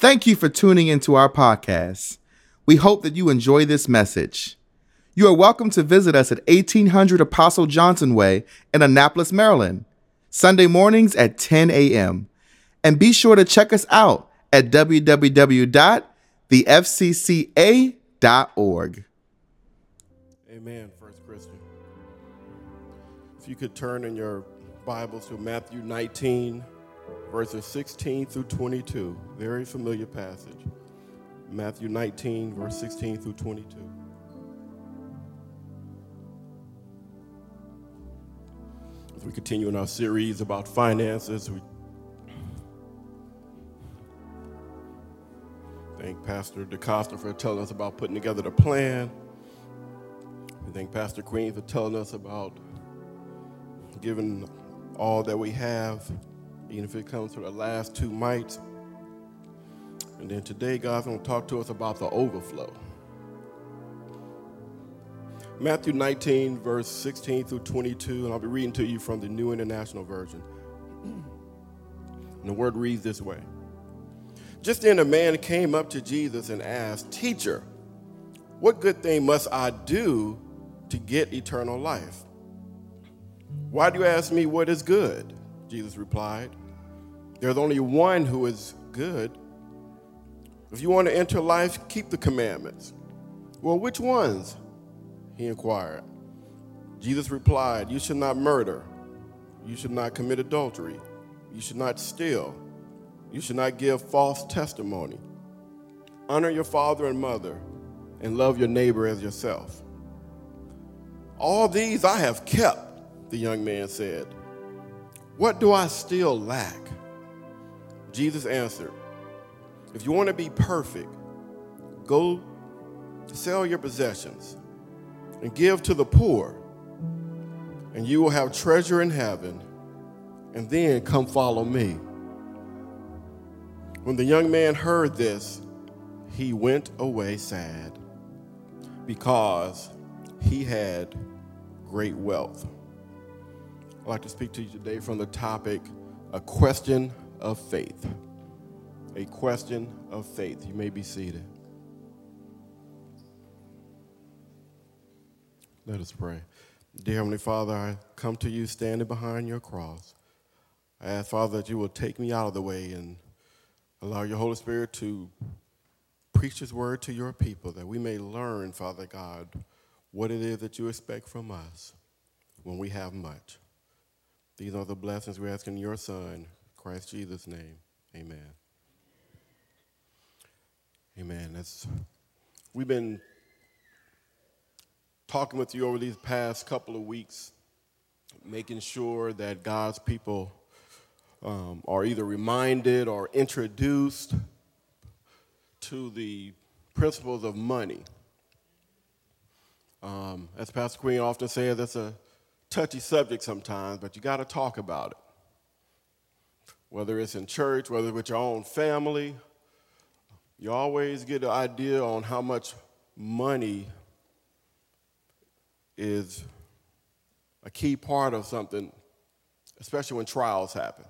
Thank you for tuning into our podcast. We hope that you enjoy this message. You are welcome to visit us at 1800 Apostle Johnson Way in Annapolis, Maryland, Sunday mornings at 10 a.m. And be sure to check us out at www.thefcca.org. Amen, First Christian. If you could turn in your Bibles to Matthew 19, verses 16 through 22. Very familiar passage. Matthew 19, verse 16 through 22. As we continue in our series about finances, we thank Pastor DeCosta for telling us about putting together the plan. We thank Pastor Queen for telling us about giving all that we have, even if it comes to the last two mites. And then today, God's going to talk to us about the overflow. Matthew 19, verse 16 through 22, and I'll be reading to you from the New International Version. And the word reads this way Just then a man came up to Jesus and asked, Teacher, what good thing must I do to get eternal life? Why do you ask me what is good? Jesus replied. There's only one who is good. If you want to enter life, keep the commandments. Well, which ones? He inquired. Jesus replied, You should not murder. You should not commit adultery. You should not steal. You should not give false testimony. Honor your father and mother, and love your neighbor as yourself. All these I have kept, the young man said. What do I still lack? Jesus answered, If you want to be perfect, go sell your possessions and give to the poor, and you will have treasure in heaven, and then come follow me. When the young man heard this, he went away sad because he had great wealth. I'd like to speak to you today from the topic A Question of Faith. A question of faith. You may be seated. Let us pray. Dear Heavenly Father, I come to you standing behind your cross. I ask, Father, that you will take me out of the way and allow your Holy Spirit to preach His word to your people, that we may learn, Father God, what it is that you expect from us when we have much. These are the blessings we ask in your Son, Christ Jesus' name. Amen. Amen. That's, we've been talking with you over these past couple of weeks, making sure that God's people um, are either reminded or introduced to the principles of money. Um, as Pastor Queen often says, that's a touchy subject sometimes, but you got to talk about it. Whether it's in church, whether it's with your own family, you always get an idea on how much money is a key part of something, especially when trials happen.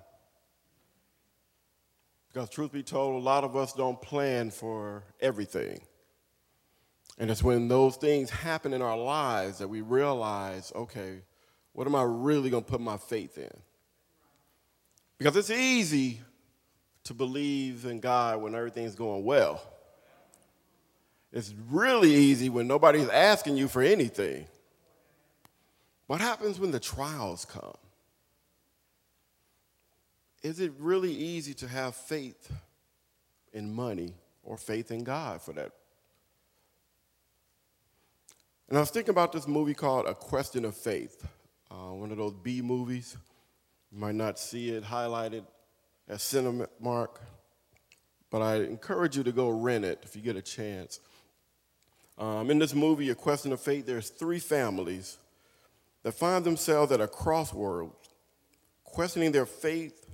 Because, truth be told, a lot of us don't plan for everything. And it's when those things happen in our lives that we realize okay, what am I really going to put my faith in? Because it's easy to believe in God when everything's going well. It's really easy when nobody's asking you for anything. What happens when the trials come? Is it really easy to have faith in money or faith in God for that? And I was thinking about this movie called A Question of Faith, uh, one of those B movies. You might not see it highlighted at Cinemark, but I encourage you to go rent it if you get a chance. Um, in this movie, A Question of Faith, there's three families that find themselves at a crossroads, questioning their faith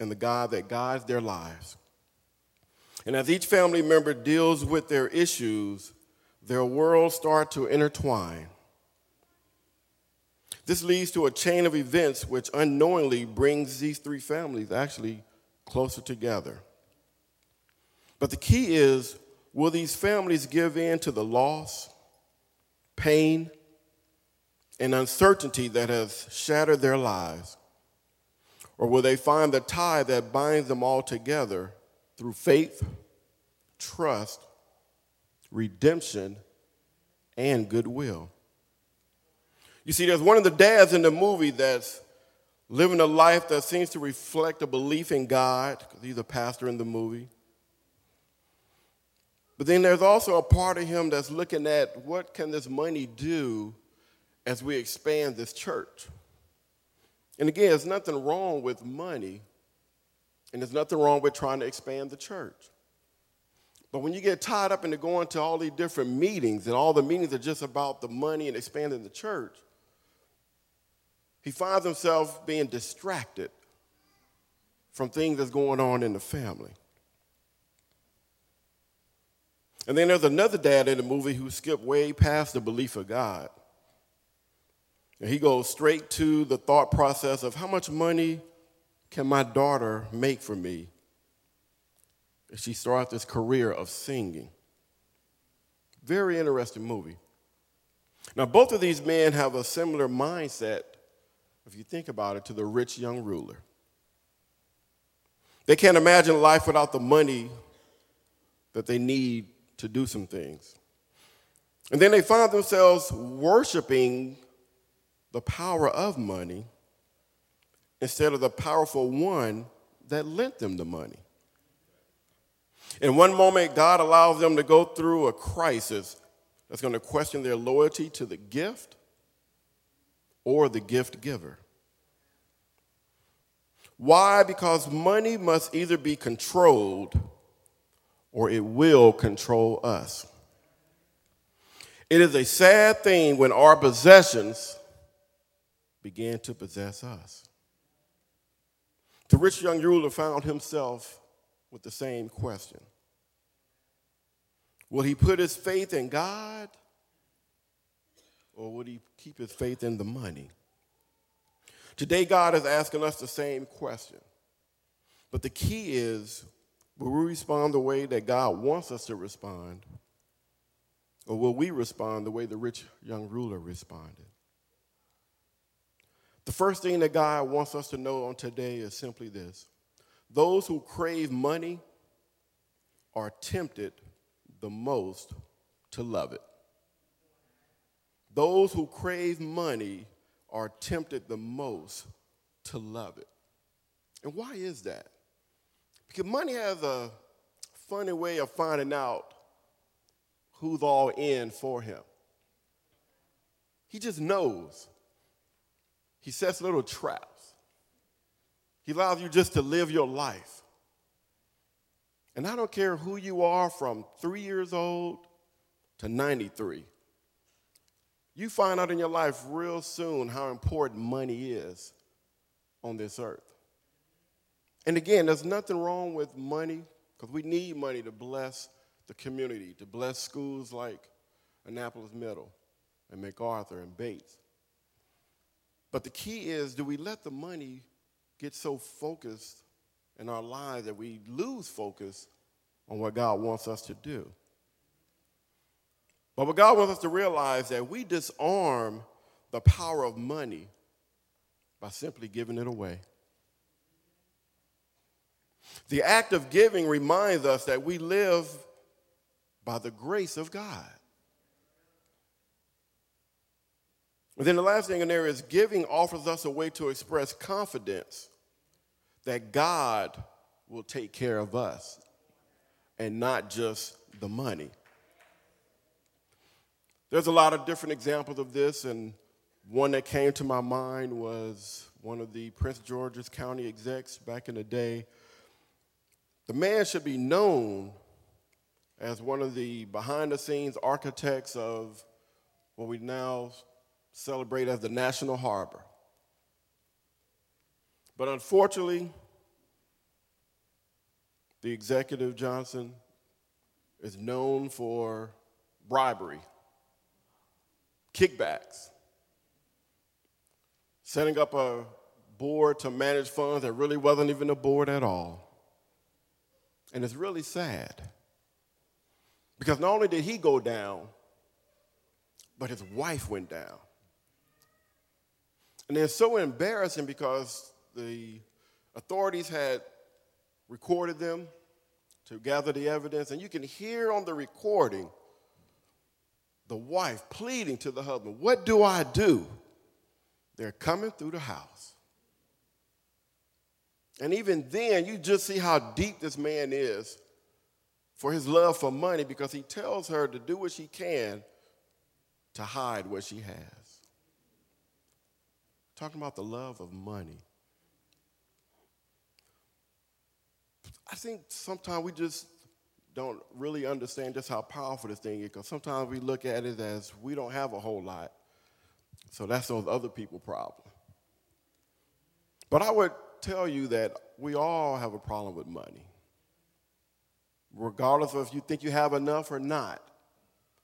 and the God that guides their lives. And as each family member deals with their issues, their worlds start to intertwine. This leads to a chain of events which unknowingly brings these three families actually closer together. But the key is will these families give in to the loss, pain, and uncertainty that has shattered their lives? Or will they find the tie that binds them all together through faith, trust, redemption, and goodwill? You see, there's one of the dads in the movie that's living a life that seems to reflect a belief in God, because he's a pastor in the movie. But then there's also a part of him that's looking at what can this money do as we expand this church. And again, there's nothing wrong with money, and there's nothing wrong with trying to expand the church. But when you get tied up into going to all these different meetings, and all the meetings are just about the money and expanding the church, he finds himself being distracted from things that's going on in the family. And then there's another dad in the movie who skipped way past the belief of God. And he goes straight to the thought process of how much money can my daughter make for me if she starts this career of singing? Very interesting movie. Now, both of these men have a similar mindset, if you think about it, to the rich young ruler. They can't imagine life without the money that they need to do some things. And then they find themselves worshiping the power of money instead of the powerful one that lent them the money. In one moment, God allows them to go through a crisis that's going to question their loyalty to the gift or the gift giver. Why? Because money must either be controlled or it will control us. It is a sad thing when our possessions begin to possess us. The rich young ruler found himself with the same question Will he put his faith in God or would he keep his faith in the money? Today, God is asking us the same question. But the key is Will we respond the way that God wants us to respond? Or will we respond the way the rich young ruler responded? The first thing that God wants us to know on today is simply this those who crave money are tempted the most to love it. Those who crave money are tempted the most to love it. And why is that? Because money has a funny way of finding out who's all in for him. He just knows. He sets little traps. He allows you just to live your life. And I don't care who you are from three years old to 93. You find out in your life real soon how important money is on this earth. And again, there's nothing wrong with money because we need money to bless the community, to bless schools like Annapolis Middle and MacArthur and Bates. But the key is do we let the money get so focused in our lives that we lose focus on what God wants us to do? But what God wants us to realize is that we disarm the power of money by simply giving it away. The act of giving reminds us that we live by the grace of God. And then the last thing in there is giving offers us a way to express confidence that God will take care of us and not just the money. There's a lot of different examples of this, and one that came to my mind was one of the Prince George's County execs back in the day the man should be known as one of the behind the scenes architects of what we now celebrate as the National Harbor. But unfortunately, the executive Johnson is known for bribery, kickbacks, setting up a board to manage funds that really wasn't even a board at all And it's really sad. Because not only did he go down, but his wife went down. And it's so embarrassing because the authorities had recorded them to gather the evidence, and you can hear on the recording the wife pleading to the husband, What do I do? They're coming through the house. And even then, you just see how deep this man is for his love for money because he tells her to do what she can to hide what she has. Talking about the love of money. I think sometimes we just don't really understand just how powerful this thing is because sometimes we look at it as we don't have a whole lot. So that's those other people problem. But I would tell you that we all have a problem with money. Regardless of if you think you have enough or not,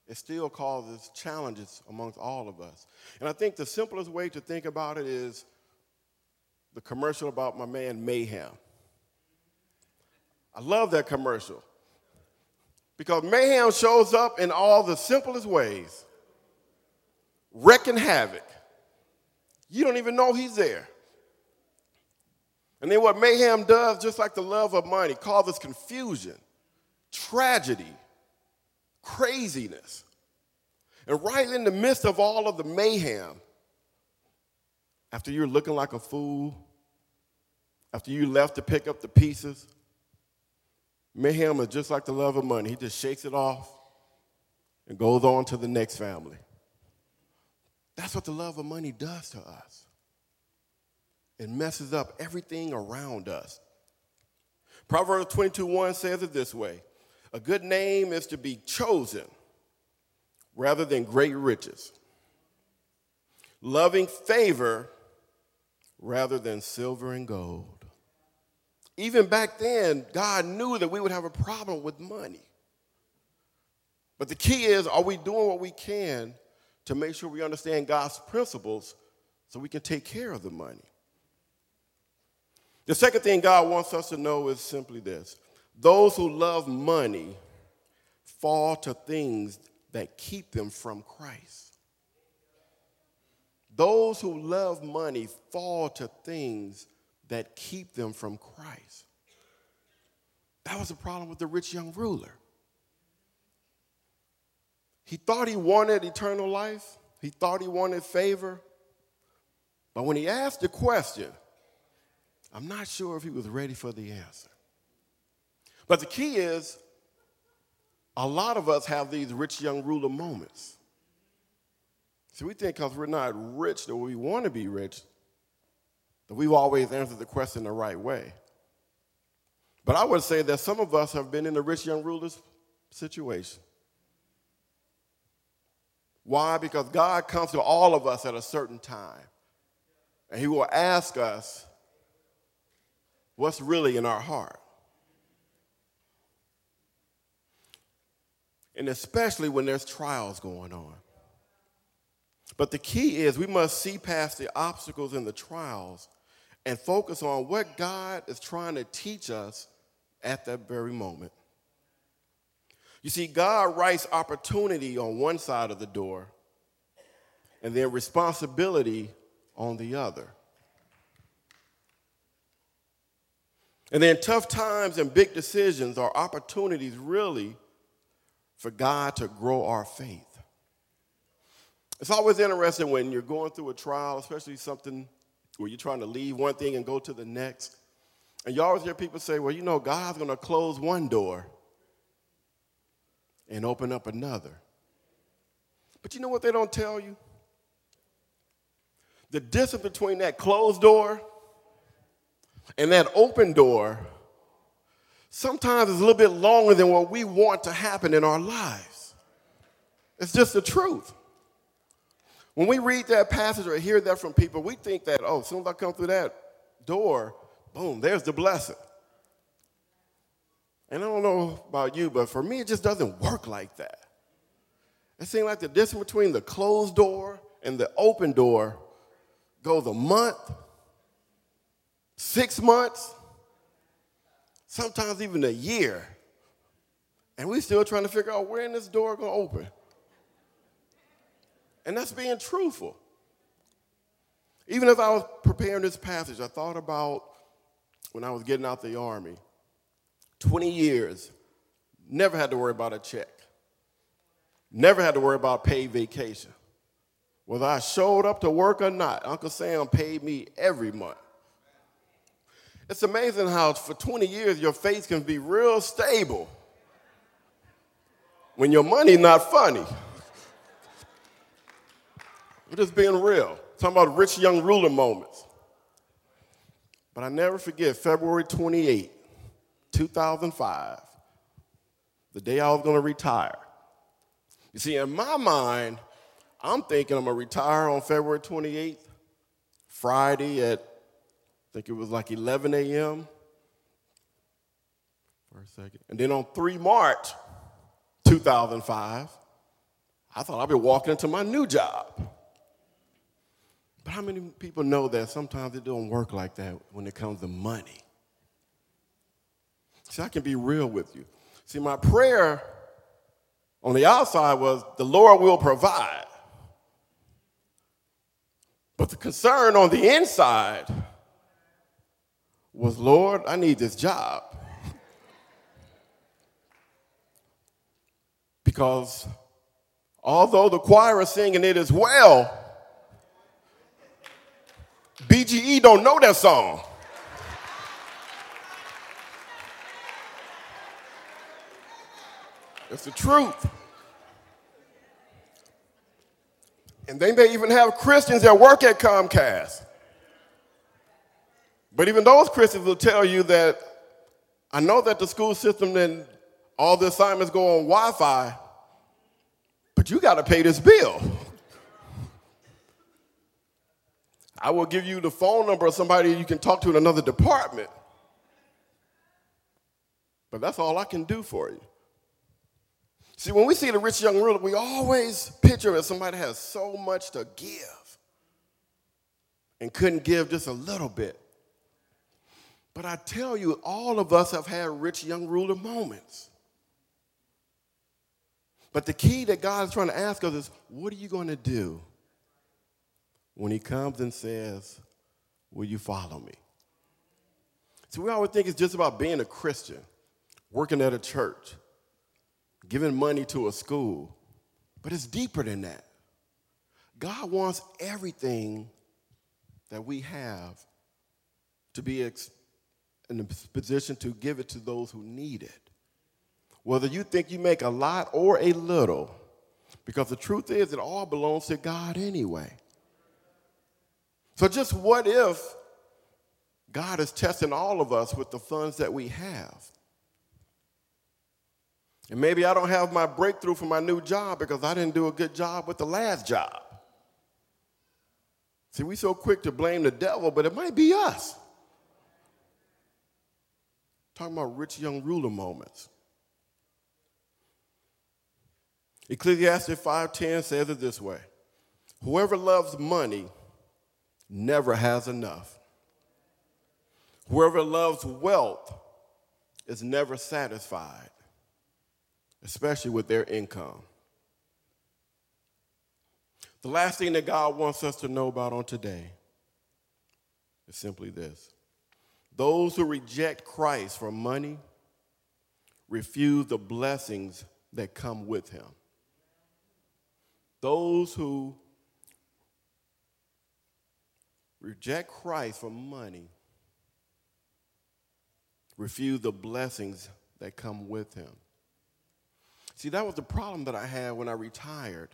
it still causes challenges amongst all of us. And I think the simplest way to think about it is the commercial about my man Mayhem. I love that commercial because mayhem shows up in all the simplest ways, wrecking havoc. You don't even know he's there. And then what mayhem does, just like the love of money, causes confusion, tragedy, craziness. And right in the midst of all of the mayhem, after you're looking like a fool, after you left to pick up the pieces, mayhem is just like the love of money. He just shakes it off and goes on to the next family. That's what the love of money does to us. It messes up everything around us. Proverbs 22 1 says it this way A good name is to be chosen rather than great riches, loving favor rather than silver and gold. Even back then, God knew that we would have a problem with money. But the key is are we doing what we can to make sure we understand God's principles so we can take care of the money? The second thing God wants us to know is simply this those who love money fall to things that keep them from Christ. Those who love money fall to things that keep them from Christ. That was the problem with the rich young ruler. He thought he wanted eternal life, he thought he wanted favor. But when he asked the question, I'm not sure if he was ready for the answer. But the key is a lot of us have these rich young ruler moments. See, we think because we're not rich that we want to be rich, we've always answered the question the right way. But I would say that some of us have been in the rich young ruler's situation. Why? Because God comes to all of us at a certain time. And He will ask us what's really in our heart. And especially when there's trials going on. But the key is we must see past the obstacles and the trials and focus on what God is trying to teach us at that very moment. You see, God writes opportunity on one side of the door and then responsibility on the other. And then tough times and big decisions are opportunities really for God to grow our faith. It's always interesting when you're going through a trial, especially something where you're trying to leave one thing and go to the next. And you always hear people say, well, you know, God's going to close one door and open up another. But you know what they don't tell you? The distance between that closed door and that open door sometimes is a little bit longer than what we want to happen in our lives. It's just the truth. When we read that passage or hear that from people, we think that, oh, as soon as I come through that door, boom, there's the blessing. And I don't know about you, but for me, it just doesn't work like that. It seems like the distance between the closed door and the open door goes a month, six months, sometimes even a year. And we're still trying to figure out when this door gonna open. And that's being truthful. Even as I was preparing this passage, I thought about when I was getting out of the army. 20 years, never had to worry about a check. Never had to worry about paid vacation. Whether I showed up to work or not, Uncle Sam paid me every month. It's amazing how for 20 years your faith can be real stable when your money not funny. Just being real. Talking about rich young ruler moments. But I never forget February 28, 2005, the day I was going to retire. You see, in my mind, I'm thinking I'm going to retire on February 28th, Friday at, I think it was like 11 a.m. For a second. And then on 3 March 2005, I thought I'd be walking into my new job. But how many people know that sometimes it don't work like that when it comes to money? See, I can be real with you. See, my prayer on the outside was the Lord will provide. But the concern on the inside was, Lord, I need this job. because although the choir is singing it as well, BGE don't know that song. It's the truth. And they may even have Christians that work at Comcast. But even those Christians will tell you that I know that the school system and all the assignments go on Wi Fi, but you got to pay this bill. I will give you the phone number of somebody you can talk to in another department. But that's all I can do for you. See, when we see the rich young ruler, we always picture as somebody has so much to give and couldn't give just a little bit. But I tell you, all of us have had rich young ruler moments. But the key that God is trying to ask us is what are you going to do when He comes and says, Will you follow me? So we always think it's just about being a Christian, working at a church giving money to a school, but it's deeper than that. God wants everything that we have to be in a position to give it to those who need it. Whether you think you make a lot or a little, because the truth is, it all belongs to God anyway. So, just what if God is testing all of us with the funds that we have? And maybe I don't have my breakthrough for my new job because I didn't do a good job with the last job. See, we're so quick to blame the devil, but it might be us. Talking about rich young ruler moments. Ecclesiastes 5:10 says it this way: Whoever loves money never has enough. Whoever loves wealth is never satisfied especially with their income. The last thing that God wants us to know about on today is simply this those who reject Christ for money refuse the blessings that come with him. Those who reject Christ for money refuse the blessings that come with him. See, that was the problem that I had when I retired.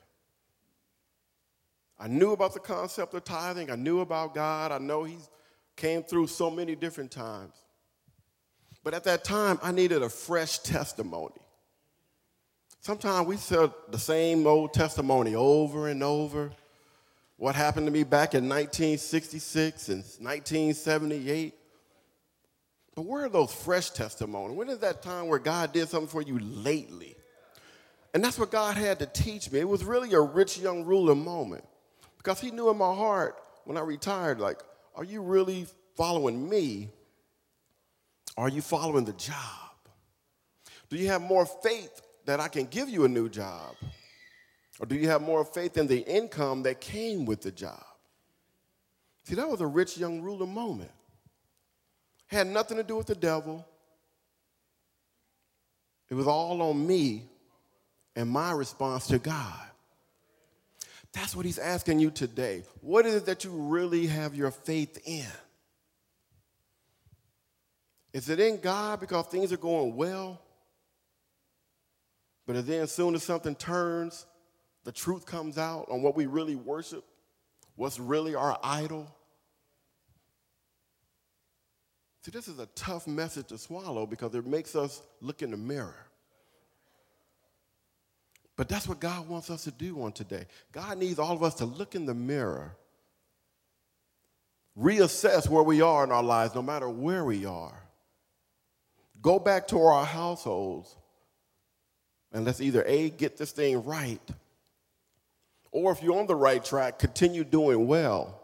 I knew about the concept of tithing, I knew about God, I know He's came through so many different times. But at that time, I needed a fresh testimony. Sometimes we tell the same old testimony over and over. What happened to me back in 1966 and 1978? But where are those fresh testimonies? When is that time where God did something for you lately? And that's what God had to teach me. It was really a rich young ruler moment because he knew in my heart when I retired, like, are you really following me? Are you following the job? Do you have more faith that I can give you a new job? Or do you have more faith in the income that came with the job? See, that was a rich young ruler moment. Had nothing to do with the devil. It was all on me and my response to God. That's what he's asking you today. What is it that you really have your faith in? Is it in God because things are going well? But then, as soon as something turns, the truth comes out on what we really worship, what's really our idol. See, this is a tough message to swallow because it makes us look in the mirror. But that's what God wants us to do on today. God needs all of us to look in the mirror, reassess where we are in our lives, no matter where we are. Go back to our households and let's either A, get this thing right, or if you're on the right track, continue doing well.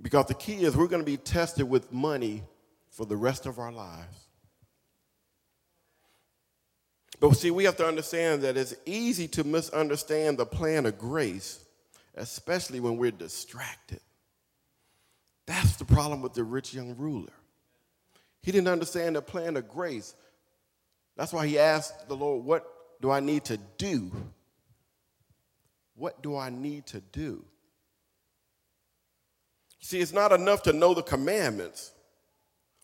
Because the key is we're going to be tested with money for the rest of our lives. But see, we have to understand that it's easy to misunderstand the plan of grace, especially when we're distracted. That's the problem with the rich young ruler. He didn't understand the plan of grace. That's why he asked the Lord, What do I need to do? What do I need to do? See, it's not enough to know the commandments,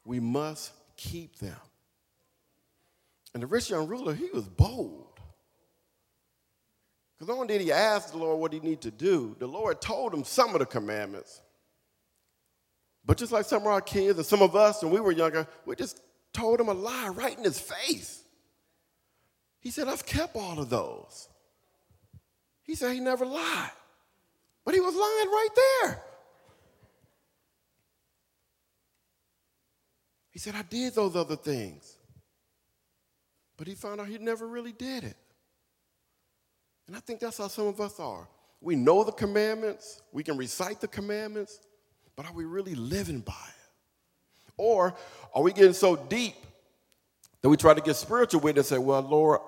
we must keep them. And the rich young ruler, he was bold. Because not only did he ask the Lord what he needed to do, the Lord told him some of the commandments. But just like some of our kids and some of us when we were younger, we just told him a lie right in his face. He said, I've kept all of those. He said he never lied. But he was lying right there. He said, I did those other things. But he found out he never really did it. And I think that's how some of us are. We know the commandments, we can recite the commandments, but are we really living by it? Or are we getting so deep that we try to get spiritual with it and say, well, Lord,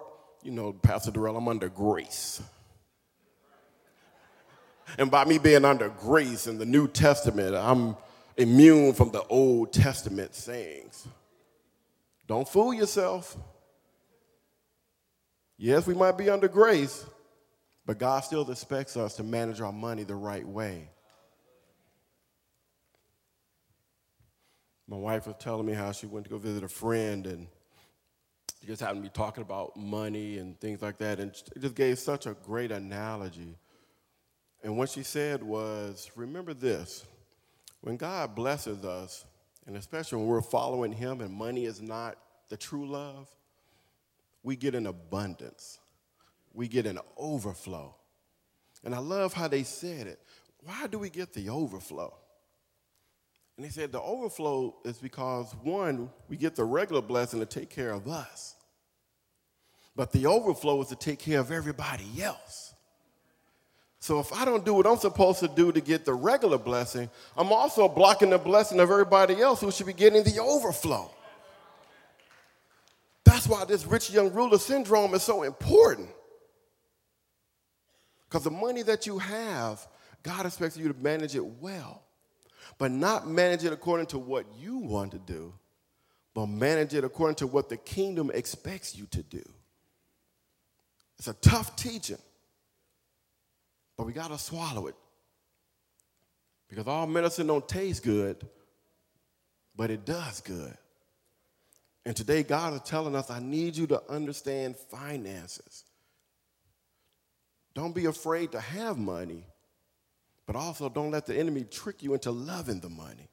you know, Pastor Darrell, I'm under grace. And by me being under grace in the New Testament, I'm immune from the Old Testament sayings. Don't fool yourself. Yes, we might be under grace, but God still expects us to manage our money the right way. My wife was telling me how she went to go visit a friend and she just happened to be talking about money and things like that, and it just gave such a great analogy. And what she said was, Remember this when God blesses us, and especially when we're following Him and money is not the true love, we get an abundance, we get an overflow. And I love how they said it. Why do we get the overflow? And they said the overflow is because, one, we get the regular blessing to take care of us, but the overflow is to take care of everybody else. So if I don't do what I'm supposed to do to get the regular blessing, I'm also blocking the blessing of everybody else who should be getting the overflow. That's why this rich young ruler syndrome is so important. Because the money that you have, God expects you to manage it well, but not manage it according to what you want to do, but manage it according to what the kingdom expects you to do. It's a tough teaching, but we got to swallow it. Because all medicine don't taste good, but it does good. And today, God is telling us, I need you to understand finances. Don't be afraid to have money, but also don't let the enemy trick you into loving the money.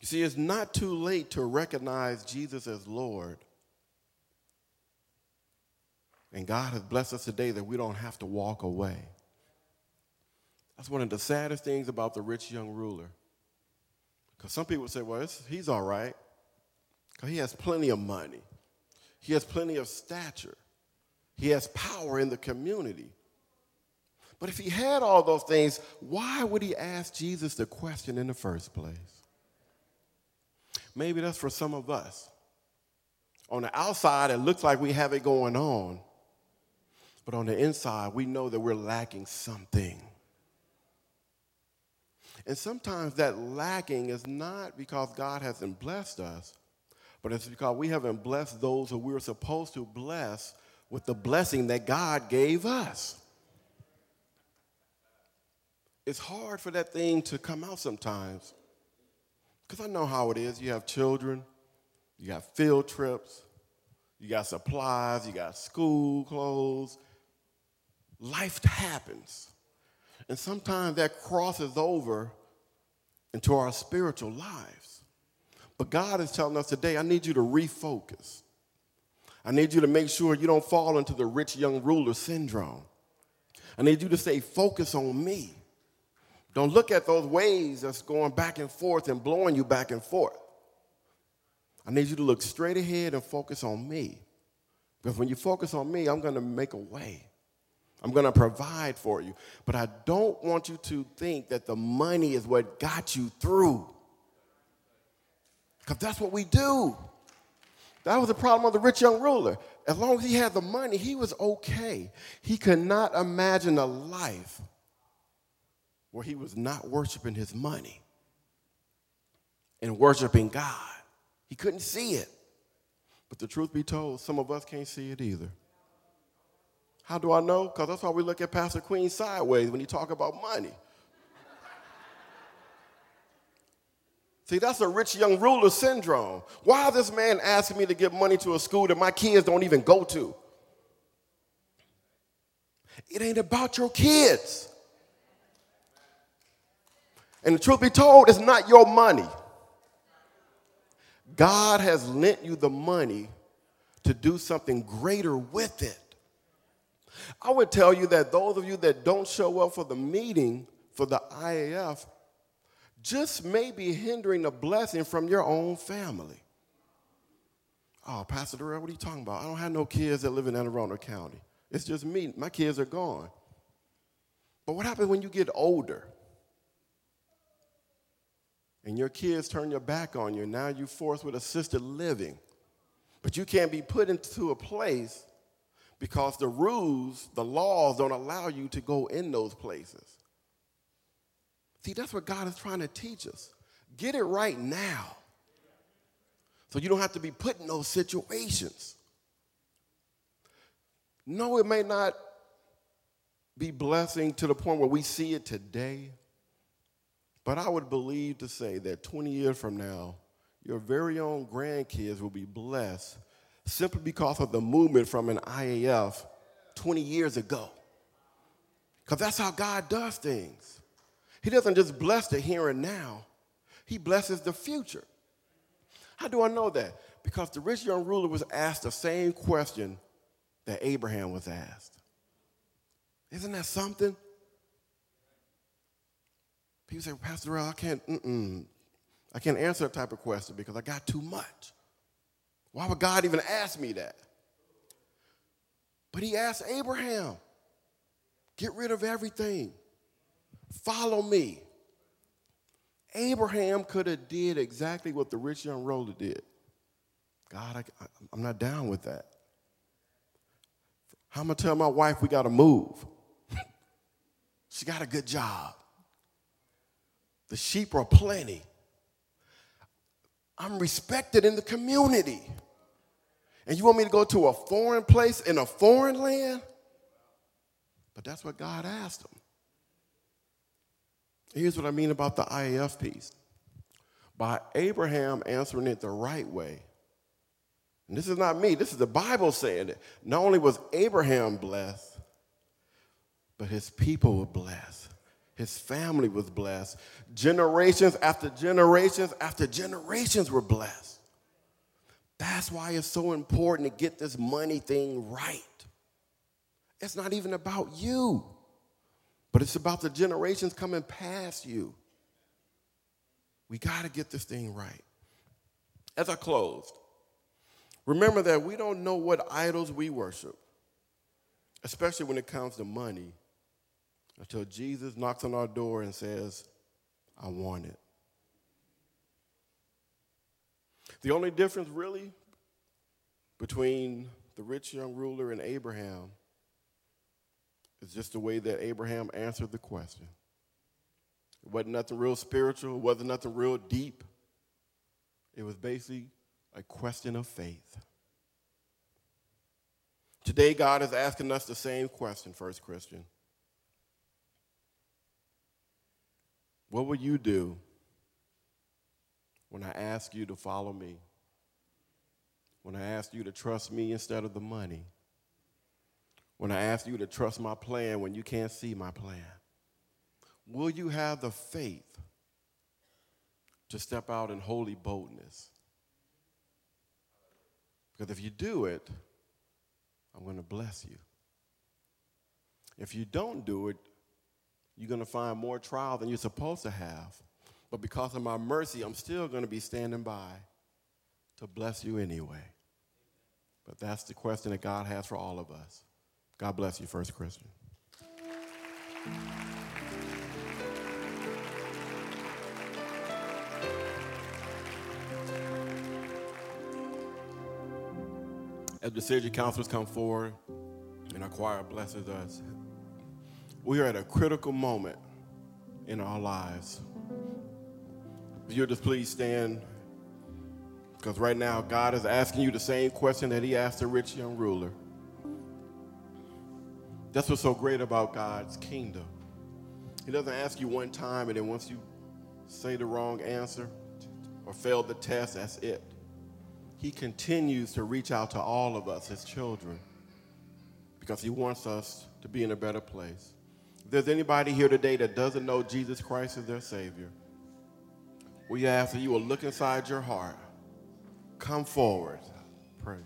You see, it's not too late to recognize Jesus as Lord. And God has blessed us today that we don't have to walk away. That's one of the saddest things about the rich young ruler. Because some people say, well, he's all right. Because he has plenty of money, he has plenty of stature, he has power in the community. But if he had all those things, why would he ask Jesus the question in the first place? Maybe that's for some of us. On the outside, it looks like we have it going on, but on the inside, we know that we're lacking something. And sometimes that lacking is not because God hasn't blessed us, but it's because we haven't blessed those who we're supposed to bless with the blessing that God gave us. It's hard for that thing to come out sometimes. Because I know how it is. You have children, you got field trips, you got supplies, you got school clothes. Life happens. And sometimes that crosses over into our spiritual lives. But God is telling us today, I need you to refocus. I need you to make sure you don't fall into the rich young ruler syndrome. I need you to stay focused on me. Don't look at those waves that's going back and forth and blowing you back and forth. I need you to look straight ahead and focus on me. Because when you focus on me, I'm going to make a way. I'm going to provide for you. But I don't want you to think that the money is what got you through. Because that's what we do. That was the problem of the rich young ruler. As long as he had the money, he was okay. He could not imagine a life where he was not worshiping his money and worshiping God. He couldn't see it. But the truth be told, some of us can't see it either. How do I know? Because that's why we look at Pastor Queen sideways when he talk about money. See, that's a rich young ruler syndrome. Why is this man asking me to give money to a school that my kids don't even go to? It ain't about your kids. And the truth be told, it's not your money. God has lent you the money to do something greater with it. I would tell you that those of you that don't show up for the meeting for the IAF just may be hindering the blessing from your own family. Oh, Pastor Darrell, what are you talking about? I don't have no kids that live in Anne Arundel County. It's just me. My kids are gone. But what happens when you get older? And your kids turn your back on you. Now you're forced with assisted living. But you can't be put into a place because the rules, the laws don't allow you to go in those places. See, that's what God is trying to teach us. Get it right now. So you don't have to be put in those situations. No, it may not be blessing to the point where we see it today, but I would believe to say that 20 years from now, your very own grandkids will be blessed simply because of the movement from an IAF 20 years ago. Because that's how God does things. He doesn't just bless the here and now, He blesses the future. How do I know that? Because the rich young ruler was asked the same question that Abraham was asked. Isn't that something? People say, Pastor I can't. I can't answer that type of question because I got too much. Why would God even ask me that? But he asked Abraham, get rid of everything. Follow me. Abraham could have did exactly what the rich young ruler did. God, I, am not down with that. I'm gonna tell my wife we gotta move. she got a good job. The sheep are plenty. I'm respected in the community. And you want me to go to a foreign place in a foreign land? But that's what God asked him. Here's what I mean about the IAF piece. By Abraham answering it the right way, and this is not me, this is the Bible saying it. Not only was Abraham blessed, but his people were blessed. His family was blessed. Generations after generations after generations were blessed. That's why it's so important to get this money thing right. It's not even about you, but it's about the generations coming past you. We got to get this thing right. As I closed, remember that we don't know what idols we worship, especially when it comes to money, until Jesus knocks on our door and says, I want it. The only difference, really, between the rich young ruler and Abraham is just the way that Abraham answered the question. It wasn't nothing real spiritual, it wasn't nothing real deep. It was basically a question of faith. Today, God is asking us the same question, First Christian. What will you do when I ask you to follow me? When I ask you to trust me instead of the money? When I ask you to trust my plan when you can't see my plan? Will you have the faith to step out in holy boldness? Because if you do it, I'm going to bless you. If you don't do it, you're going to find more trial than you're supposed to have. But because of my mercy, I'm still going to be standing by to bless you anyway. But that's the question that God has for all of us. God bless you, First Christian. As the city councilors come forward and our choir blesses us, we are at a critical moment in our lives. If you'll just please stand, because right now God is asking you the same question that He asked the rich young ruler. That's what's so great about God's kingdom. He doesn't ask you one time, and then once you say the wrong answer or fail the test, that's it. He continues to reach out to all of us as children because He wants us to be in a better place. There's anybody here today that doesn't know Jesus Christ as their Savior, we ask that you will look inside your heart, come forward, pray.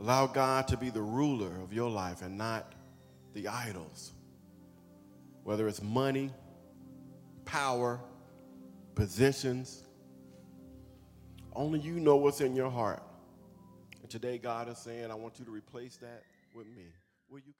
Allow God to be the ruler of your life and not the idols, whether it's money, power, positions. Only you know what's in your heart. And today, God is saying, I want you to replace that with me. Will you?